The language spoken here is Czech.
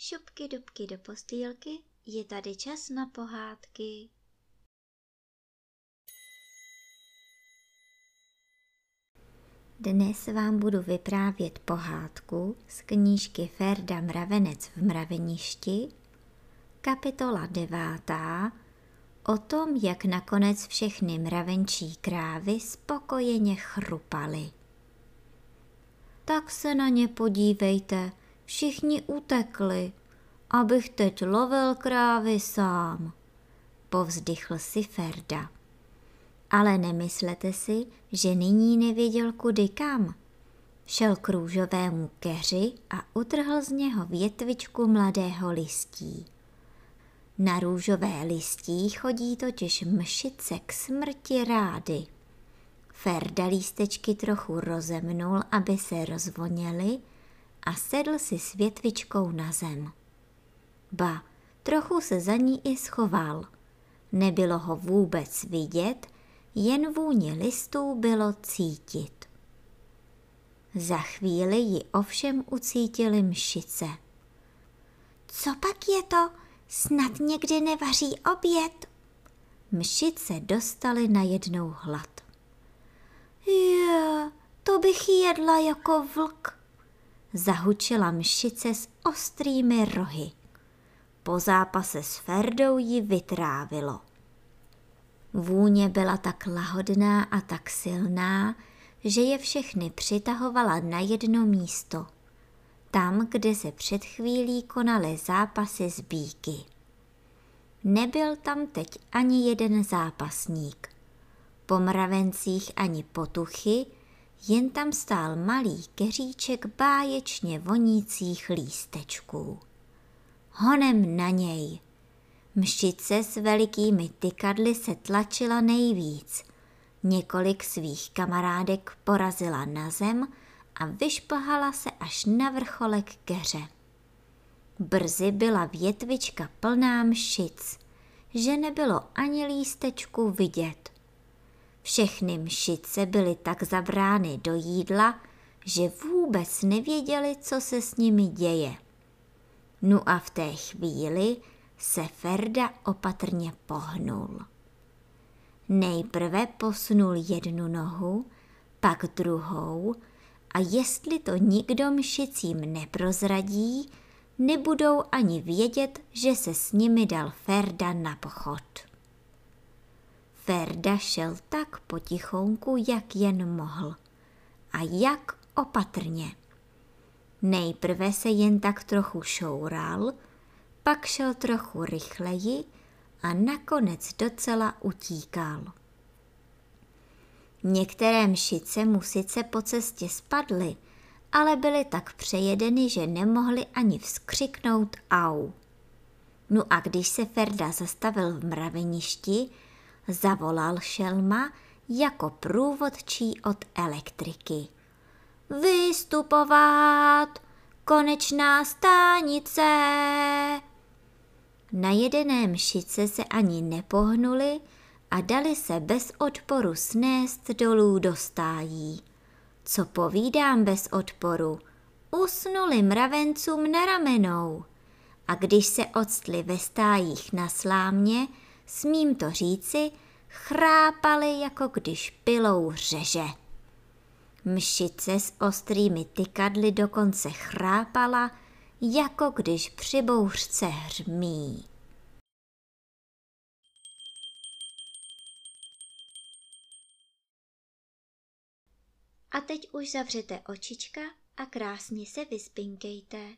dubky, dubky do postýlky, je tady čas na pohádky. Dnes vám budu vyprávět pohádku z knížky Ferda Mravenec v mraveništi, kapitola devátá, o tom, jak nakonec všechny mravenčí krávy spokojeně chrupaly. Tak se na ně podívejte, všichni utekli, abych teď lovil krávy sám, povzdychl si Ferda. Ale nemyslete si, že nyní nevěděl kudy kam. Šel k růžovému keři a utrhl z něho větvičku mladého listí. Na růžové listí chodí totiž mšice k smrti rády. Ferda lístečky trochu rozemnul, aby se rozvoněly a sedl si s větvičkou na zem. Ba, trochu se za ní i schoval. Nebylo ho vůbec vidět, jen vůně listů bylo cítit. Za chvíli ji ovšem ucítili mšice. Co pak je to? Snad někdy nevaří oběd? Mšice dostali na jednou hlad. Je, to bych jedla jako vlk, zahučila mšice s ostrými rohy. Po zápase s Ferdou ji vytrávilo. Vůně byla tak lahodná a tak silná, že je všechny přitahovala na jedno místo. Tam, kde se před chvílí konaly zápasy s bíky. Nebyl tam teď ani jeden zápasník. Po mravencích ani potuchy, jen tam stál malý keříček báječně vonících lístečků. Honem na něj – Mšice s velikými tykadly se tlačila nejvíc. Několik svých kamarádek porazila na zem a vyšplhala se až na vrcholek keře. Brzy byla větvička plná mšic, že nebylo ani lístečku vidět. Všechny mšice byly tak zabrány do jídla, že vůbec nevěděli, co se s nimi děje. No a v té chvíli se Ferda opatrně pohnul. Nejprve posunul jednu nohu, pak druhou a jestli to nikdo mšicím neprozradí, nebudou ani vědět, že se s nimi dal Ferda na pochod. Ferda šel tak potichonku, jak jen mohl. A jak opatrně. Nejprve se jen tak trochu šoural, pak šel trochu rychleji a nakonec docela utíkal. Některé mšice mu sice po cestě spadly, ale byly tak přejedeny, že nemohli ani vzkřiknout au. No a když se Ferda zastavil v mraveništi, zavolal šelma jako průvodčí od elektriky. Vystupovat! Konečná stánice! Na jedené mšice se ani nepohnuli a dali se bez odporu snést dolů do stájí. Co povídám bez odporu? Usnuli mravencům na ramenou. A když se odstli ve stájích na slámě, smím to říci, chrápali, jako když pilou řeže. Mšice s ostrými tykadly dokonce chrápala, jako když při bouřce hřmí. A teď už zavřete očička a krásně se vyspinkejte.